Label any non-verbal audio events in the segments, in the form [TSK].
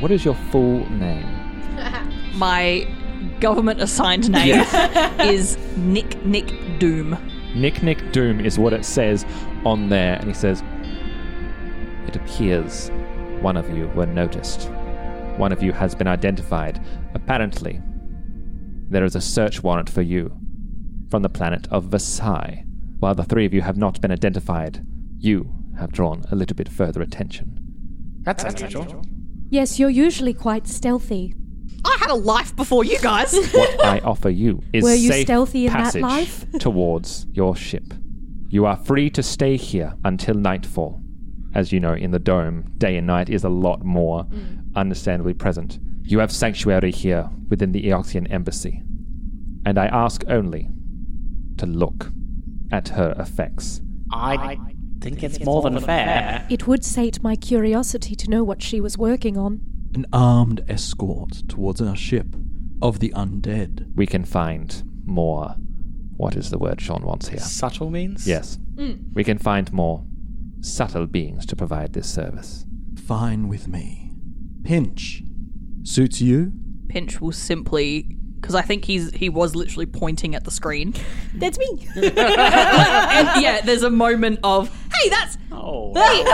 What is your full name? [LAUGHS] My government assigned name [LAUGHS] is Nick Nick Doom. Nick Nick Doom is what it says on there, and he says, It appears one of you were noticed. One of you has been identified. Apparently, there is a search warrant for you from the planet of Verces. While the three of you have not been identified, you have drawn a little bit further attention. That's unusual. Yes, you're usually quite stealthy. I had a life before you guys. [LAUGHS] What I offer you is Were you safe stealthy in that passage life? [LAUGHS] towards your ship. You are free to stay here until nightfall. As you know, in the dome, day and night is a lot more mm. understandably present. You have sanctuary here within the Eoxian embassy. And I ask only to look at her effects. I think it's more than fair. It would sate my curiosity to know what she was working on. An armed escort towards our ship of the undead. We can find more. What is the word Sean wants here? Subtle means? Yes. Mm. We can find more subtle beings to provide this service. Fine with me. Pinch. Suits you? Pinch will simply because I think he's he was literally pointing at the screen. That's me. [LAUGHS] and yeah, there's a moment of hey, that's Oh. hey,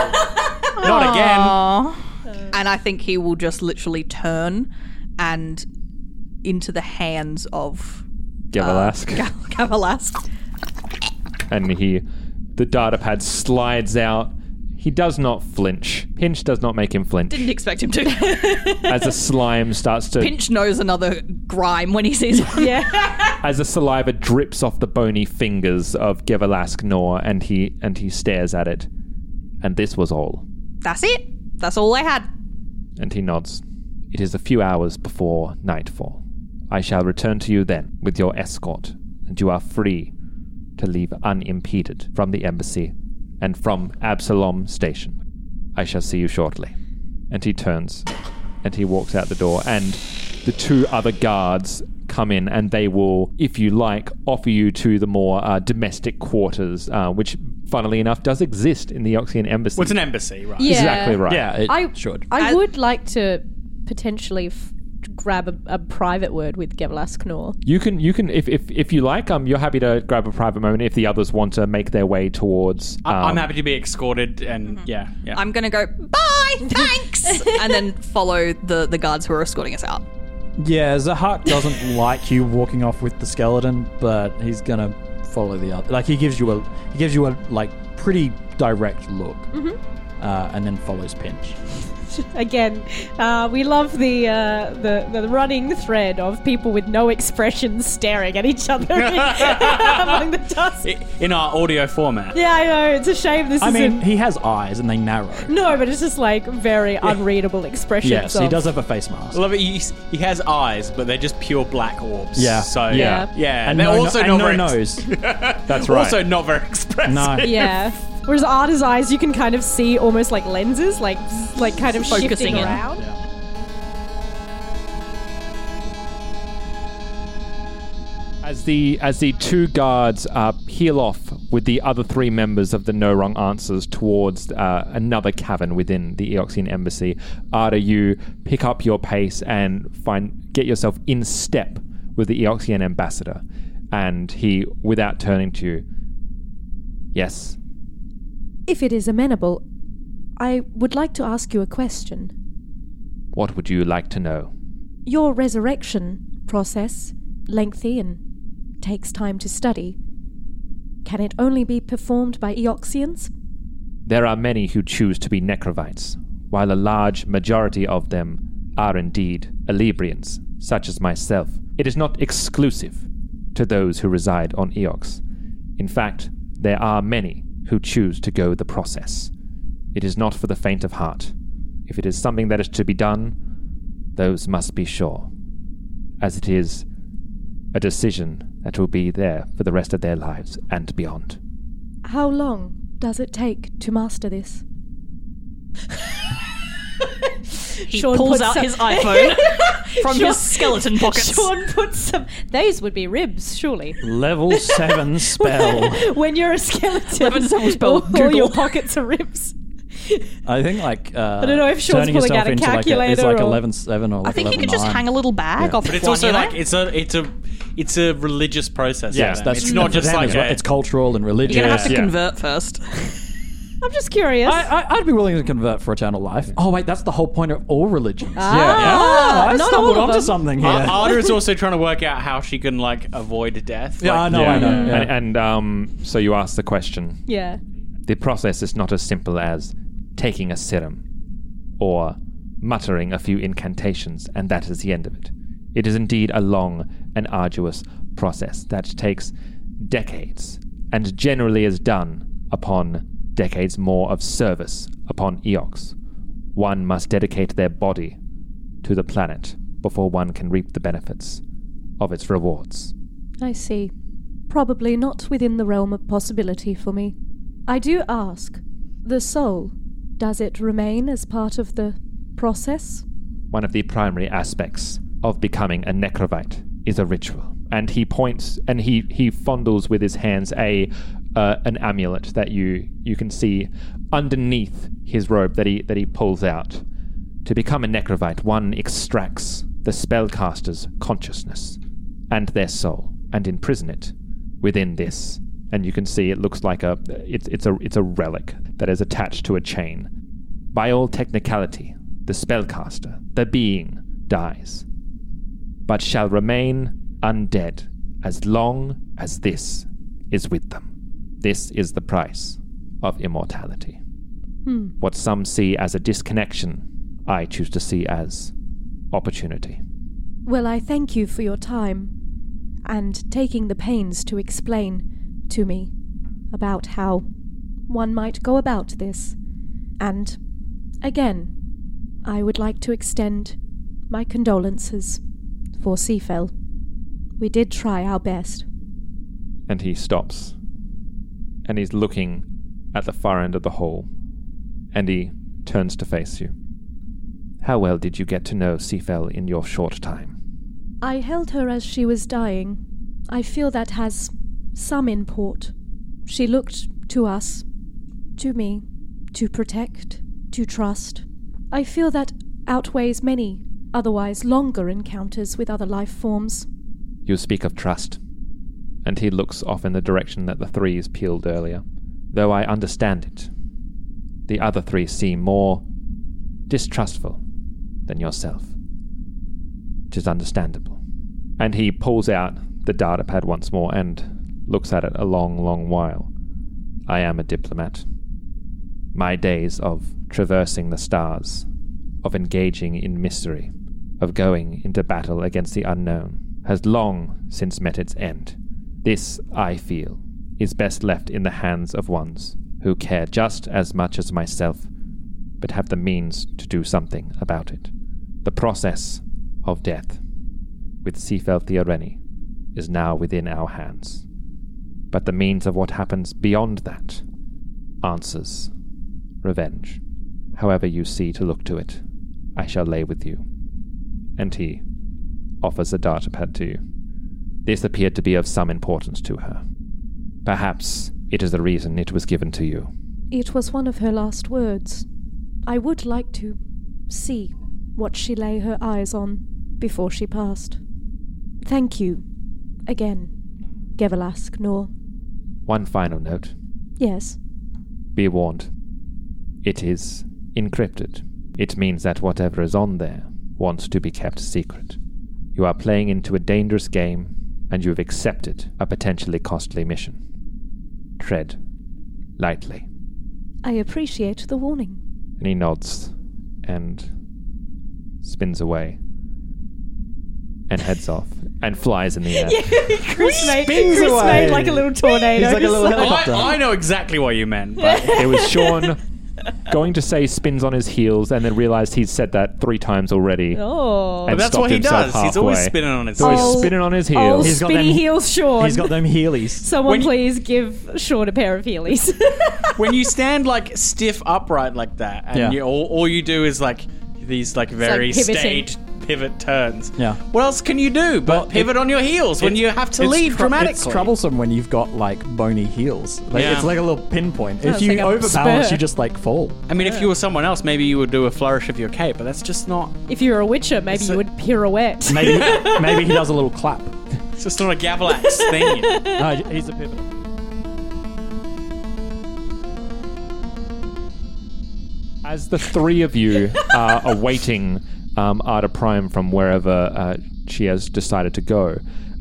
Not again. and I think he will just literally turn and into the hands of uh, Gavalask. Gav- Gavalask. and he the data pad slides out he does not flinch pinch does not make him flinch Didn't expect him to. [LAUGHS] as the slime starts to Pinch knows another grime when he sees one. Yeah. [LAUGHS] as the saliva drips off the bony fingers of Gevalask Nor and he and he stares at it and this was all That's it. That's all I had. and he nods it is a few hours before nightfall i shall return to you then with your escort and you are free to leave unimpeded from the embassy and from absalom station i shall see you shortly and he turns and he walks out the door and the two other guards come in and they will if you like offer you to the more uh, domestic quarters uh, which funnily enough does exist in the Eoxian embassy Well, it's an embassy, right? Yeah. exactly right Yeah, it I should. I I- would like to potentially f- grab a, a private word with Gevlas Knorr. You can, you can, if, if, if you like, um, you're happy to grab a private moment if the others want to make their way towards. I- I'm um, happy to be escorted, and yeah, yeah. I'm gonna go bye, thanks, [LAUGHS] and then follow the the guards who are escorting us out. Yeah, Zahak doesn't [LAUGHS] like you walking off with the skeleton, but he's gonna follow the other. Like he gives you a he gives you a like pretty direct look, uh, and then follows Pinch. [LAUGHS] Again, uh, we love the, uh, the the running thread of people with no expressions staring at each other [LAUGHS] [LAUGHS] among the dust. In our audio format. Yeah, I know. It's a shame this I isn't. mean, he has eyes and they narrow. no, but it's just like very unreadable expressions. Yes, he does have a face mask. I love it. He, he has eyes, but they're just pure black orbs. Yeah. So Yeah. yeah, and they're no, also and not no very nose. That's right. Also not very expressive. no. Yeah. Whereas Arda's eyes, you can kind of see almost like lenses, like like kind of Focusing shifting in. around. As the as the two guards uh, peel off with the other three members of the No Wrong Answers towards uh, another cavern within the Eoxian embassy, Ada, you pick up your pace and find get yourself in step with the Eoxian ambassador, and he, without turning to you, yes, If it is amenable, I would like to ask you a question. what would you like to know? Your resurrection process, lengthy and takes time to study, can it only be performed by Eoxians? There are many who choose to be necrovites, while a large majority of them are indeed Elebrians, such as myself. It is not exclusive to those who reside on Eox. In fact, there are many who choose to go the process. It is not for the faint of heart. If it is something that is to be done, those must be sure, as it is a decision that will be there for the rest of their lives and beyond. How long does it take to master this? [LAUGHS] He Sean pulls out some- his [LAUGHS] iPhone from Sean- his skeleton pockets. Sean puts some. Those would be ribs, surely. Level 7 [LAUGHS] spell. when you're a skeleton, Eleven double spell, all, all your pockets are ribs. I think like uh, I don't know if Sean's turning pulling yourself out a into like a, it's calculator like or- 11 7 or like I think you 11 could just 9. hang a little bag Yeah. off But it's one, also you know? like it's a it's a it's a religious process. Yes, for them. that's it's not for just them like as well. a, it's cultural and religious. You're gonna have to Yeah. convert first. [LAUGHS] I'm just curious. I, I, I'd be willing to convert for eternal life. Oh wait, that's the whole point of all religions. Ah, I not stumbled all of onto them. something here. Ar- Arda is also trying to work out how she can like avoid death. yeah, I Like, know, I know. And, Yeah. and um, so you ask the question. yeah. The process is not as simple as taking a serum or muttering a few incantations, and that is the end of it. It is indeed a long and arduous process that takes decades and generally is done upon decades more of service upon Eox. One must dedicate their body to the planet before one can reap the benefits of its rewards. I see. Probably not within the realm of possibility for me. I do ask the soul, does it remain as part of the process? one of the primary aspects of becoming a necrovite is a ritual. And he points and he, he fondles with his hands a uh, an amulet that you you can see underneath his robe that he that he pulls out. To become a necrovite, one extracts the spellcaster's consciousness and their soul and imprison it within this. And you can see it looks like a it's it's a it's a relic that is attached to a chain. By all technicality, the spellcaster, the being, dies, but shall remain undead as long as this is with them. This is the price of immortality. Hmm. What some see as a disconnection, I choose to see as opportunity. Well, I thank you for your time and taking the pains to explain to me about how one might go about this. And again, I would like to extend my condolences for Seafell. We did try our best. And he stops. And he's looking at the far end of the hall. And he turns to face you. How well did you get to know Seafell in your short time? I held her as she was dying. I feel that has some import. She looked to us, to me, to protect, to trust. I feel that outweighs many otherwise longer encounters with other life forms. You speak of trust. And he looks off in the direction that the threes peeled earlier. Though I understand it, the other three seem more distrustful than yourself. Which is understandable. And he pulls out the data pad once more and looks at it a long, long while. I am a diplomat. My days of traversing the stars of engaging in mystery, of going into battle against the unknown, has long since met its end. This, I feel, is best left in the hands of ones who care just as much as myself, but have the means to do something about it. The process of death with Sifel Theoreni is now within our hands. But the means of what happens beyond that answers, revenge. However you see to look to it, I shall lay with you. And he offers a datapad to you. This appeared to be of some importance to her. Perhaps it is the reason it was given to you. It was one of her last words. I would like to see what she lay her eyes on before she passed. Thank you. Again, Gevalask Nor. One final note. Yes. Be warned. It is encrypted. It means that whatever is on there wants to be kept secret. You are playing into a dangerous game, and you have accepted a potentially costly mission. Tread lightly. I appreciate the warning. And he nods and spins away and heads [LAUGHS] off and flies in the air. Chris made, Spins Chris away. made like a little tornado. He's like a little [LAUGHS] I. I know exactly what you meant, but It was Sean [LAUGHS] going to say spins on his heels and then realized he'd said that three times already. Oh. and But that's stopped what he himself does. He's always halfway. spinning on his So he's Oh. spinning on his Oh, heels. He's got spinny them- heels, Sean. He's got them Heelys. Someone When you- please give Sean a pair of Heelys. [LAUGHS] when you [LAUGHS] stand like stiff upright like that, and Yeah. you, all, all you do is like these like very pivoting. staged pivot turns. Yeah. What else can you do but Well, pivot it- on your heels when you have to it's leave trou- dramatically? It's troublesome when you've got like bony heels. Like, Yeah. It's like a little pinpoint. it's if you like overbalance, spur. you just like fall. I mean, if you were someone else, maybe you would do a flourish of your cape, but that's just not. if you were a witcher, maybe So- you would pirouette. [LAUGHS] Maybe [LAUGHS] maybe he does a little clap. It's just not a Gavalax thing. [LAUGHS] No, he's a pivot. As the three of you are awaiting um, Arda Prime from wherever uh, she has decided to go,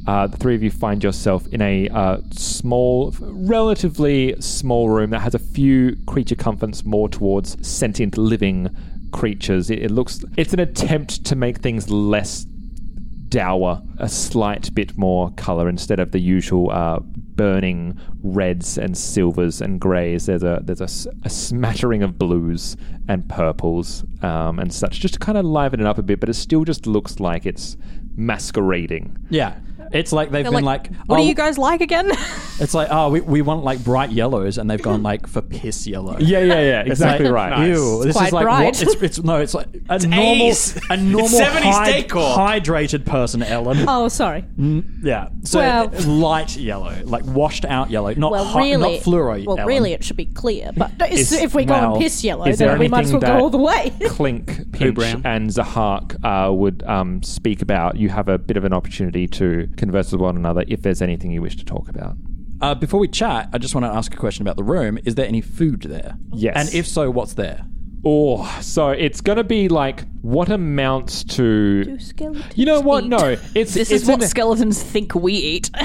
uh, the three of you find yourself in a uh, small, relatively small room that has a few creature comforts more towards sentient living creatures. It, it looks, it's an attempt to make things less dour, a slight bit more color instead of the usual uh, burning reds and silvers and grays. There's a there's a, a smattering of blues and purples um, and such, just to kind of liven it up a bit. But it still just looks like it's masquerading. Yeah. It's like they've They're been like, like, what oh, do you guys like again? [LAUGHS] It's like, oh, we, we want like bright yellows, and they've gone like for piss yellow. Yeah, yeah, yeah, It's exactly like, right. Ew, this quite is like bright. what? It's, it's no, it's like a normal, A's. a normal 70s hyd- decor. hydrated person, Ellen. oh, sorry. Yeah, so Well- light yellow, like washed out yellow, not Well, hot, really, not fluoro. well, Ellen. really, it should be clear. But [LAUGHS] Is- if we go well, on piss yellow, is there then we might as well anything go that- all the way. [LAUGHS] Clink, Pinch, Brown. and Zahak uh, would um, speak about. You have a bit of an opportunity to converse with one another if there's anything you wish to talk about. Uh, before we chat, I just want to ask a question about the room. Is there any food there? Yes. And if so, what's there? Oh, so it's going to be like what amounts to. skeletons You know what? eat? No, it's This it's is what an- skeletons think we eat. [LAUGHS]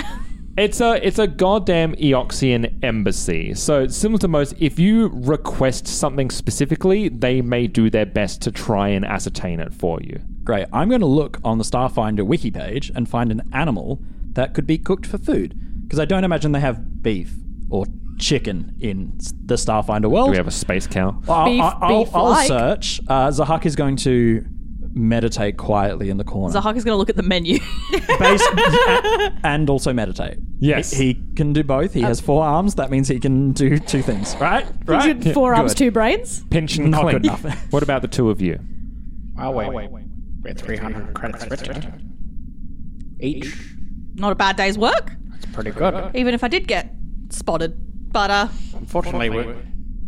It's a it's a goddamn Eoxian embassy. So similar to most, if you request something specifically, they may do their best to try and ascertain it for you. Great. I'm going to look on the Starfinder wiki page and find an animal that could be cooked for food. Because I don't imagine they have beef or chicken in the Starfinder world. Do we have a space cow? I'll, Beef- I'll, I'll- I'll beef-like. search. Uh, Zahak is going to meditate quietly in the corner. Zahak is going to look at the menu. Base- [LAUGHS] and also meditate. Yes. He, he can do both. He has four arms. That means he can do two things. [LAUGHS] Right? Right? Four arms, Good. two brains. Pinch and Not clink. good enough. what about the two of you? Oh wait, wait, wait. We're 300 credits richer. Each. Not a bad day's work, That's pretty good. even if I did get spotted. But uh, Unfortunately, we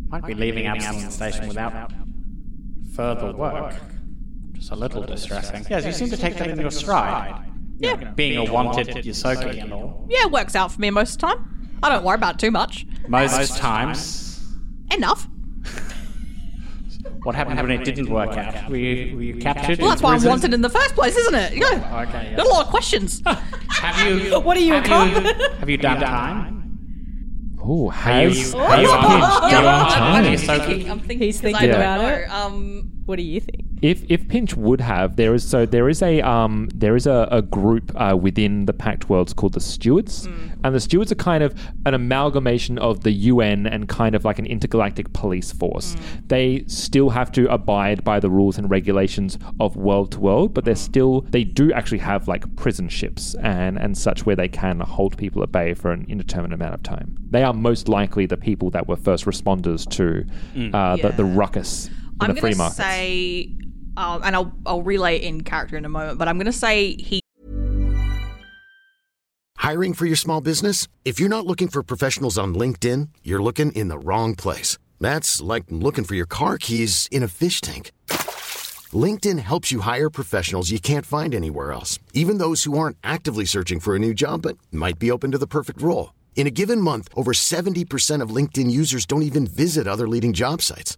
might be leaving Absalom Station without further work. Just a little distressing. Yes, you seem to take that in your stride. yeah, Being a wanted Ysoki and all. yeah, it works out for me most of the time. I don't worry about it too much. Most times. Enough. What happened when it didn't work out? Were you, were you captured? Well, that's why I'm wanted in the first place, isn't it? You know, Okay, got a lot of questions. [LAUGHS] Have you? [LAUGHS] What are you, a have cop? You, have you done time? Oh, Are has you, has are you Pinch on, done are you on time? I'm thinking. He's 'cause I thinking don't about it. Um, What do you think? If if Pinch would have, there is so there is a um there is a, a group uh, within the Pact Worlds called the Stewards, and the Stewards are kind of an amalgamation of the UN and kind of like an intergalactic police force. They still have to abide by the rules and regulations of world to world, but they're still they do actually have like prison ships and and such where they can hold people at bay for an indeterminate amount of time. They are most likely the people that were first responders to uh, the, the ruckus in I'm the free gonna say, um, and I'll I'll relay in character in a moment, but I'm gonna say he Hiring for your small business? If you're not looking for professionals on LinkedIn, you're looking in the wrong place. That's like looking for your car keys in a fish tank. LinkedIn helps you hire professionals you can't find anywhere else, even those who aren't actively searching for a new job but might be open to the perfect role. In a given month, over 70% of LinkedIn users don't even visit other leading job sites.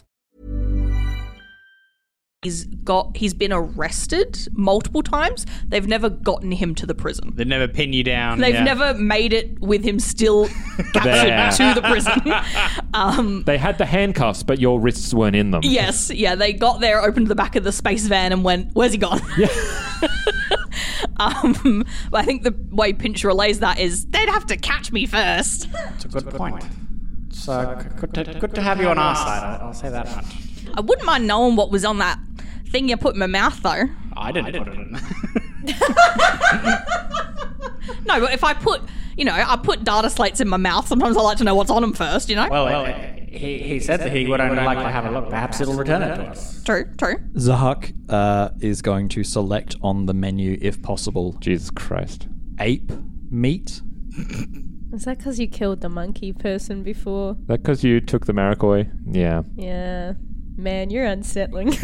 He's got he's been arrested multiple times. They've never gotten him to the prison. they've never pin you down. They've yeah. never made it with him still [LAUGHS] captured to the prison. [LAUGHS] um, They had the handcuffs, but your wrists weren't in them. yes, yeah, they got there, opened the back of the space van, and went, "Where's he gone?" Yeah. [LAUGHS] um, but I think the way Pinch relays that is they'd have to catch me first. It's a good point. It's uh, g- good, to, good to have you on our side. I'll, I'll say that much. I wouldn't mind knowing what was on that thing you put in my mouth, though. I didn't, put it in. [LAUGHS] No, but if I put, you know, I put data slates in my mouth. Sometimes I like to know what's on them first. You know. well, uh, he, he said that he would only like to have a look. Perhaps it'll return it to us. true, true. Zahak uh, is going to select on the menu, if possible, Jesus Christ. ape meat. Is that because you killed the monkey person before? That because you took the Marikoi? Yeah. Yeah. Man, you're unsettling. [LAUGHS]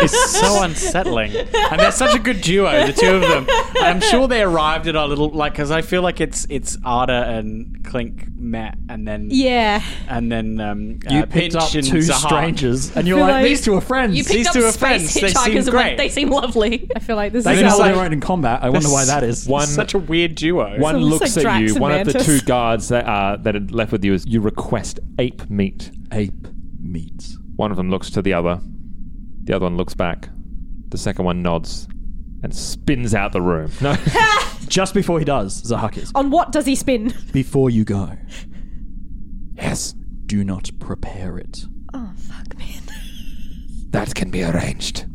It's so unsettling, and they're such a good duo, the two of them. I'm sure they arrived at our little like because I feel like it's it's Arda and Clink met, and then yeah. and then um, You uh, picked Pinch up two Zahak. strangers, and you're like, like- these two are friends. You These up two are space friends. They hitchhikers seem and went, great. they seem lovely. I feel like this they is can how hold like- their own in combat. I wonder why that is. One, Such a weird duo. one almost looks like at Drax you. and One of the two guards that uh, that had left with you is you request ape meat. ape meat. One of them looks to the other. The other one looks back. The second one nods and spins out the room. No. [LAUGHS] [LAUGHS] Just before he does, Zahak is. On what does he spin? Before you go, [LAUGHS] yes, do not prepare it. Oh, fuck, man. that can be arranged.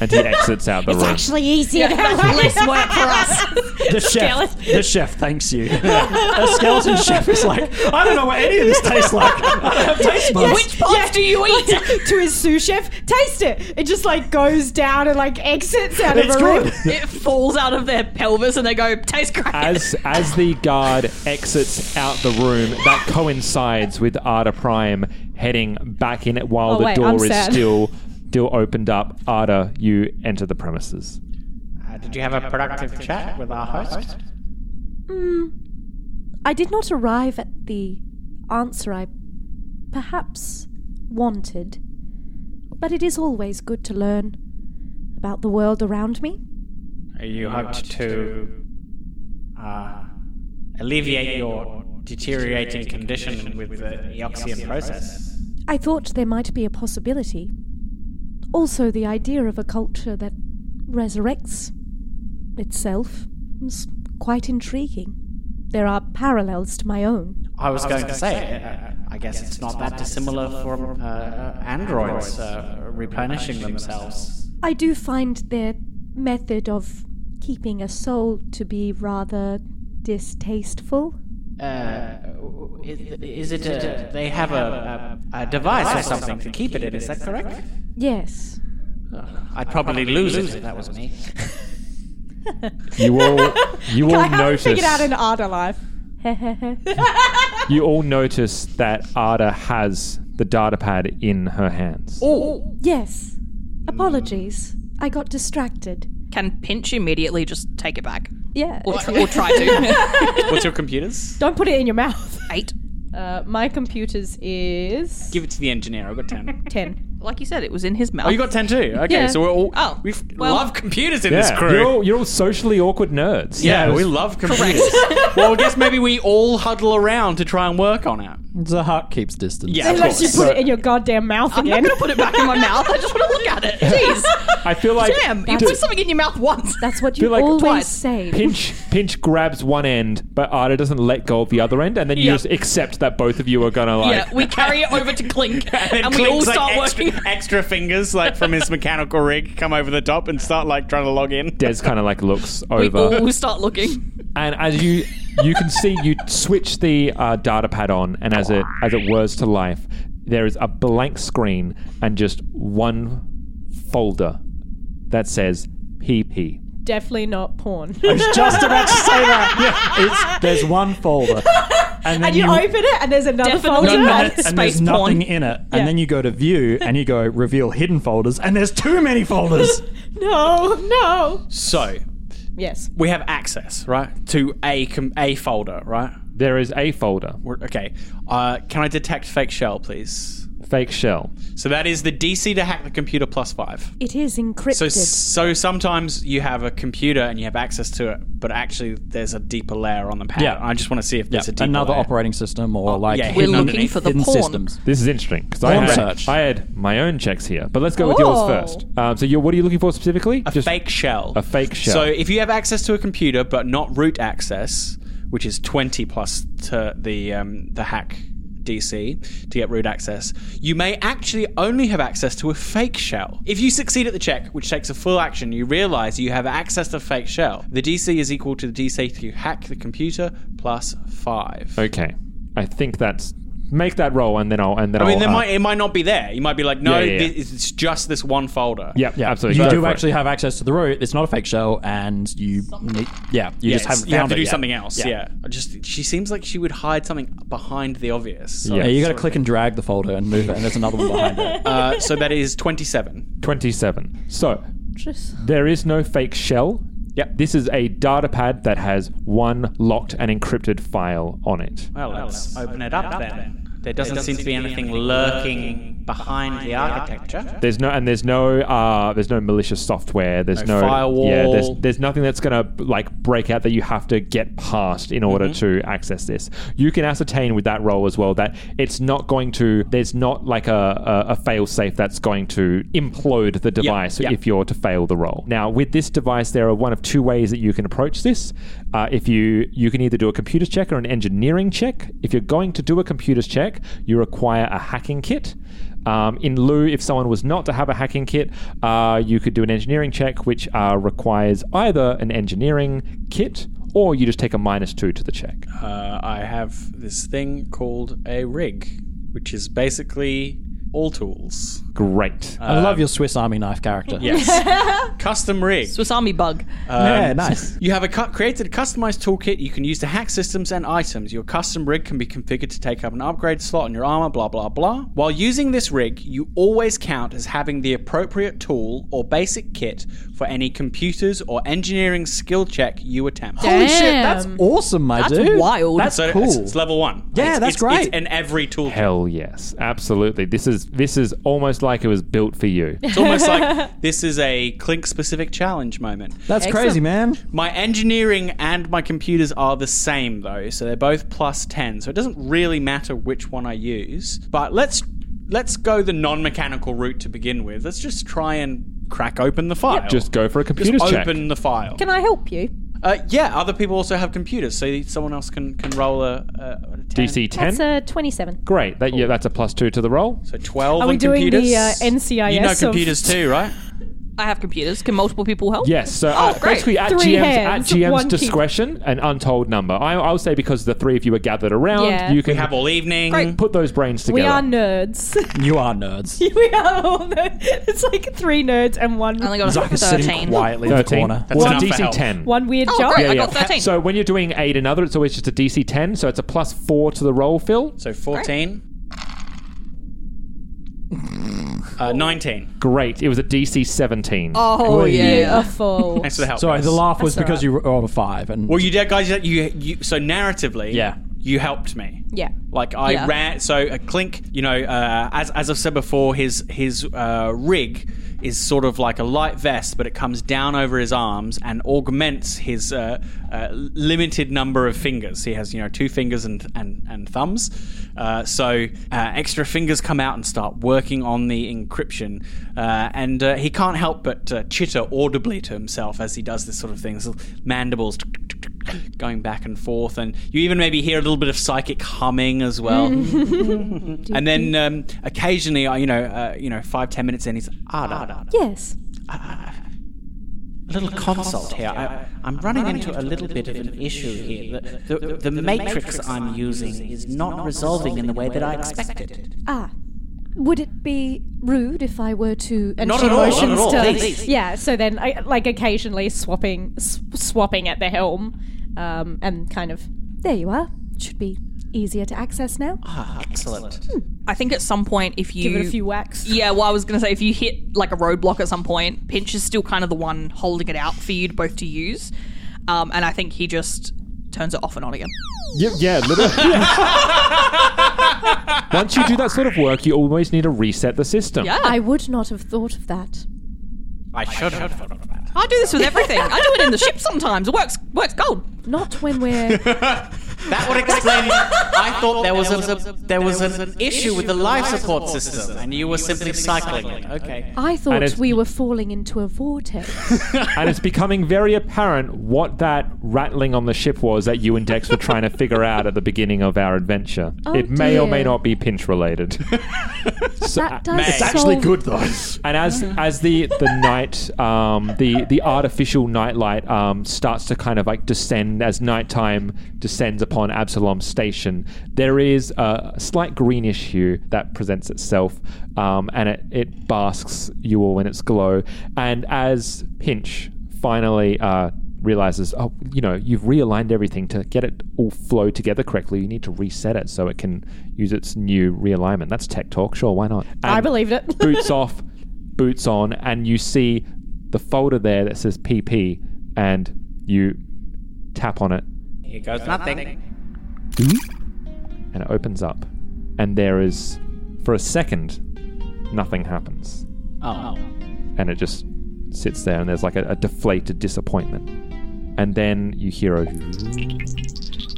And he exits out the room. It's actually, easier Yeah, that's less work for us. The chef, the chef thanks you. a skeleton chef is like, I don't know what any of this tastes like. I don't have taste buds. Which parts do you eat? [LAUGHS] to his sous chef, taste it. It just like goes down and like exits out It's of a room. it falls out of their pelvis and they go, taste great. As as the guard exits out the room, that coincides with Arda Prime heading back in while Oh, the wait, door I'm is sad. still still opened up. Arda, you enter the premises. Uh, did you have a productive chat with our host? I did not arrive at the answer I perhaps wanted, but it is always good to learn about the world around me. You hoped to uh, alleviate your deteriorating condition with the Eoxian process. I thought there might be a possibility. Also, the idea of a culture that resurrects itself is quite intriguing. There are parallels to my own. I was going to say, uh, I guess it's not that dissimilar from uh, androids uh, replenishing themselves. I do find their method of keeping a soul to be rather distasteful. Uh, is, is it a, they have a, a, a device or something to keep it in? Is that correct? Yes. I'd probably lose it if that was me. [LAUGHS] You all you all I haven't notice figured out an Ada life. [LAUGHS] you all notice that Ada has the data pad in her hands. Oh, yes. Apologies. I got distracted. Can Pinch immediately just take it back? Yeah. Or, tr- or try to. [LAUGHS] What's your computers? Don't put it in your mouth. Eight. [LAUGHS] Uh, my computers is Give it to the engineer. I've got 10. [LAUGHS] 10. Like you said, it was in his mouth. Oh, you got 10 too? Okay, Yeah. so we're all. Oh, We well- love computers in Yeah, this crew. You're all, you're all socially awkward nerds. yeah, we love computers. well, I guess maybe we all huddle around to try and work on it. Zahak keeps distance. Yeah, of Unless you course. put it in your goddamn mouth I'm not again. going to put it back in my mouth. I just want to look at it. Jeez. [LAUGHS] I feel like Damn, you put something in your mouth once. That's what feel you like always twice. say. Pinch Pinch grabs one end, but Ada doesn't let go of the other end, and then you Yep. just accept that both of you are gonna like. yeah, we carry it over to Clink, [LAUGHS] and, then we all Clink's, like, start extra, working. extra fingers, like from his mechanical rig, come over the top and start like trying to log in. [LAUGHS] Des kind of like looks over. We over, all start looking. and as you you can see, you switch the uh, data pad on, and as it as it whirs to life, there is a blank screen and just one folder that says PP. Definitely not porn. I was just about to say that. [LAUGHS] It's, there's one folder. [LAUGHS] And then and you, open it and there's another Definitely folder. not. and- and space there's nothing in it. Yeah. And then you go to view and you go reveal hidden folders, and there's too many folders. [LAUGHS] No, no. So Yes. we have access, right, to a com- a folder, right? There is a folder, We're, okay. Uh, can I detect fake shell, please? Fake shell. So that is the DC to hack the computer plus five. It is encrypted. So, so sometimes you have a computer and you have access to it, but actually there's a deeper layer on the pad. Yeah. I just want to see if Yeah, there's a deeper another layer. operating system or like yeah, hidden hidden We're looking for the porn. systems. This is interesting because I Porn had. I had my own checks here, but let's go with yours Oh. first. Um, so, you what are you looking for specifically? A fake shell. a fake shell. So if you have access to a computer but not root access, which is 20 plus to the um, the hack DC to get root access, you may actually only have access to a fake shell. If you succeed at the check, which takes a full action, you realize you have access to a fake shell. The DC is equal to the DC to hack the computer plus 5. Okay, I think that's make that roll, and then I'll and then I mean, I'll, there uh, might, it might not be there. You might be like, no, Yeah, yeah, yeah. thi- it's just this one folder. Yep, Yeah, absolutely. You Go do for it. actually have access to the root. It's not a fake shell, and you, need, yeah, you Yes, just haven't you have found to it do yet. something else. Yeah. I just she seems like she would hide something behind the obvious. So, Yeah, you got to click and drag the folder and move it, and there's another one behind it. [LAUGHS] uh, so that is twenty-seven. 27. So, Just- there is no fake shell. Yep. This is a data pad that has one locked and encrypted file on it. Well, let's open it up then. There doesn't seem to be anything lurking behind the architecture. There's no and there's no uh there's no malicious software. There's No no, firewall. Yeah, there's there's nothing that's gonna like break out that you have to get past in order Mm-hmm. to access this. You can ascertain with that role as well that it's not going to. There's not like a a, a fail safe that's going to implode the device yep. if you're to fail the role. Now with this device, there are one of two ways that you can approach this. Uh, if you you can either do a computer check or an engineering check. If you're going to do a computers check, you require a hacking kit. Um, in lieu, if someone was not to have a hacking kit, uh, you could do an engineering check, which uh, requires either an engineering kit or you just take a minus two to the check. Uh, I have this thing called a rig, which is basically all tools. Great. I um, love your Swiss Army knife character. Yes. [LAUGHS] Custom rig. Swiss Army bug. yeah, um, nice. [LAUGHS] You have a cu- created a customized toolkit you can use to hack systems and items. Your custom rig can be configured to take up an upgrade slot on your armor, blah, blah, blah. While using this rig, you always count as having the appropriate tool or basic kit for any computers or engineering skill check you attempt. Holy shit, that's Damn. awesome, my That's dude. wild. That's So cool. it's, it's level one. Yeah, It's- that's it's, great. It's in every tool. Hell yes, absolutely. This is this is almost like it was built for you. It's almost like [LAUGHS] this is a Clink specific challenge moment. that's crazy, man. My engineering and my computers are the same though, so they're both plus 10. So it doesn't really matter which one I use. But let's let's go the non-mechanical route to begin with. Let's just try and crack open the file. Just go for a Just computers check. open the file. Can I help you? Uh, yeah, other people also have computers, so someone else can, can roll a, a, a 10. DC ten. That's a 27. Great. That yeah, that's a plus two to the roll. So 12 Are we on doing computers. the, uh, NCIS You know of- computers too, right? I have computers. Can multiple people help? Yes, so Oh, uh, great. basically at Three GM's, hands, at GM's one key- discretion, an untold number. I, I'll say because the three of you are gathered around, Yeah. you We can have all evening. Great. put those brains together. We are nerds. [LAUGHS] You are nerds. [LAUGHS] we are all nerds. It's like three nerds and one I only got a Zach is sitting 13. quietly in the 13. corner. That's well, enough for DC help. 10. one weird Oh, job. great. I got 13. So when you're doing aid another, it's always just a DC 10, so it's a plus four to the roll, Phil. So 14. Uh, 19. Great. It was a DC 17. Oh, yeah. Beautiful. [LAUGHS] Thanks for the help. Sorry, guys. the laugh was That's because you rolled a five, and Well, you did, guys. You, you so narratively, Yeah. you helped me. yeah. Like I Yeah. ran. So a clink, you know, uh, as as I've said before, his his uh, rig is sort of like a light vest, but it comes down over his arms and augments his uh, uh, limited number of fingers. He has, you know, two fingers and and, and thumbs. Uh, so uh, extra fingers come out and start working on the encryption, uh, and uh, he can't help but uh, chitter audibly to himself as he does this sort of thing. Mandibles [TSK] going back and forth, and you even maybe hear a little bit of psychic humming as well. [LAUGHS] [LAUGHS] and then um, occasionally, uh, you know, uh, you know, five ten minutes in, he's ah, da, da. Yes. a little consult here. I, I'm running into a little bit of an issue here. The, the, the matrix I'm using is not resolving in the way that I expected. Ah. Would it be rude if I were to enter Not at all, not motions at all, to please. yeah? So then, I, like occasionally swapping, s- swapping at the helm, um, and kind of there you are. Should be easier to access now. Ah, excellent. I think at some point, if you Give it a few whacks. Yeah, well, I was going to say if you hit like a roadblock at some point, Pinch is still kind of the one holding it out for you to both to use, um, and I think he just turns it off and on again. Yeah, yeah literally. [LAUGHS] Once you do that sort of work, you always need to reset the system. Yeah, I would not have thought of that. I should have thought of that. I do this with everything. I do it in the ship sometimes. It works works gold. Not when we're [LAUGHS] That would explain. I thought there was a, there was an issue with the life support system, and you were simply cycling it. Okay. I thought we were falling into a vortex. [LAUGHS] And it's becoming very apparent what that rattling on the ship was that you and Dex were trying to figure out at the beginning of our adventure. Oh, it may or may not be pinch related. [LAUGHS] so, that does May. It's actually good though. and as as the the night um, the the artificial nightlight um, starts to kind of like descend as nighttime descends upon Absalom Station, there is a slight greenish hue that presents itself, um, and it it basks you all in its glow. And as Pinch finally uh, realizes, oh, you know, you've realigned everything to get it all flow together correctly. You need to reset it so it can use its new realignment. That's tech talk, sure, why not? I believed it. [LAUGHS] boots off, boots on, and you see the folder there that says PP, and you tap on it, Here goes nothing. and it opens up, and there is, for a second, nothing happens, Oh. and it just sits there, and there's like a, a deflated disappointment, and then you hear a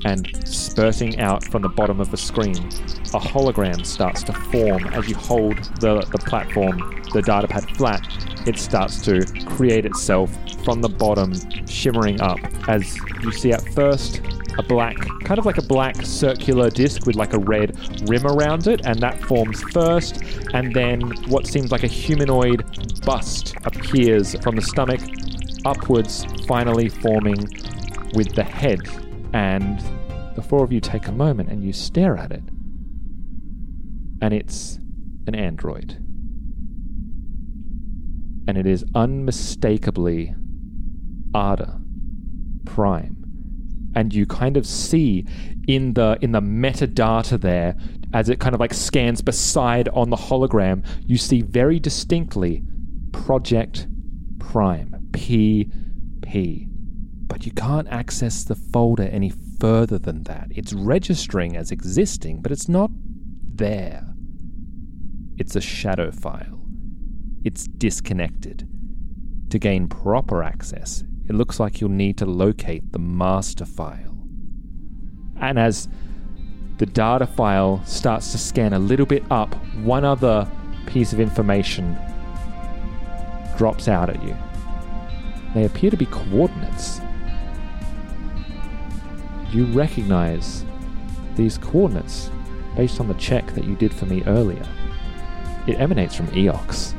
and spurting out from the bottom of the screen, a hologram starts to form as you hold the, the platform, the data pad flat. It starts to create itself from the bottom, shimmering up as you see at first a black, kind of like a black circular disc with like a red rim around it, and that forms first, and then what seems like a humanoid bust appears from the stomach upwards, finally forming with the head. And the four of you take a moment and you stare at it. And it's an android. And it is unmistakably Ada Prime. And you kind of see in the in the metadata there, as it kind of like scans beside on the hologram, you see very distinctly Project Prime. P P. But you can't access the folder any further than that. It's registering as existing, but it's not there. It's a shadow file. It's disconnected. To gain proper access, it looks like you'll need to locate the master file. And as the data file starts to scan a little bit up, one other piece of information drops out at you. They appear to be coordinates. You recognize these coordinates based on the check that you did for me earlier. It emanates from Eox.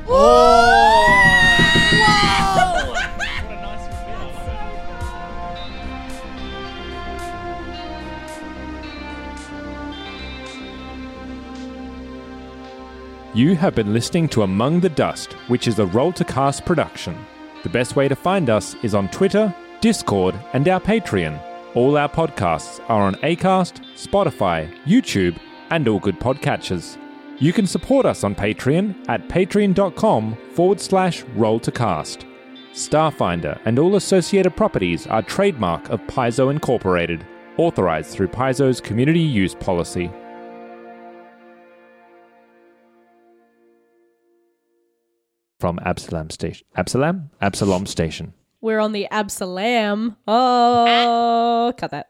You have been listening to Among the Dust, which is a Roll to Cast production. The best way to find us is on Twitter, Discord, and our Patreon. All our podcasts are on Acast, Spotify, YouTube, and all good podcatchers. You can support us on Patreon at patreon.com forward slash roll to cast. Starfinder and all associated properties are trademark of Paizo Incorporated, authorized through Paizo's community use policy. From Absalom Station. Absalom? Absalom Station. We're on the Absalom. Oh, ah. cut that.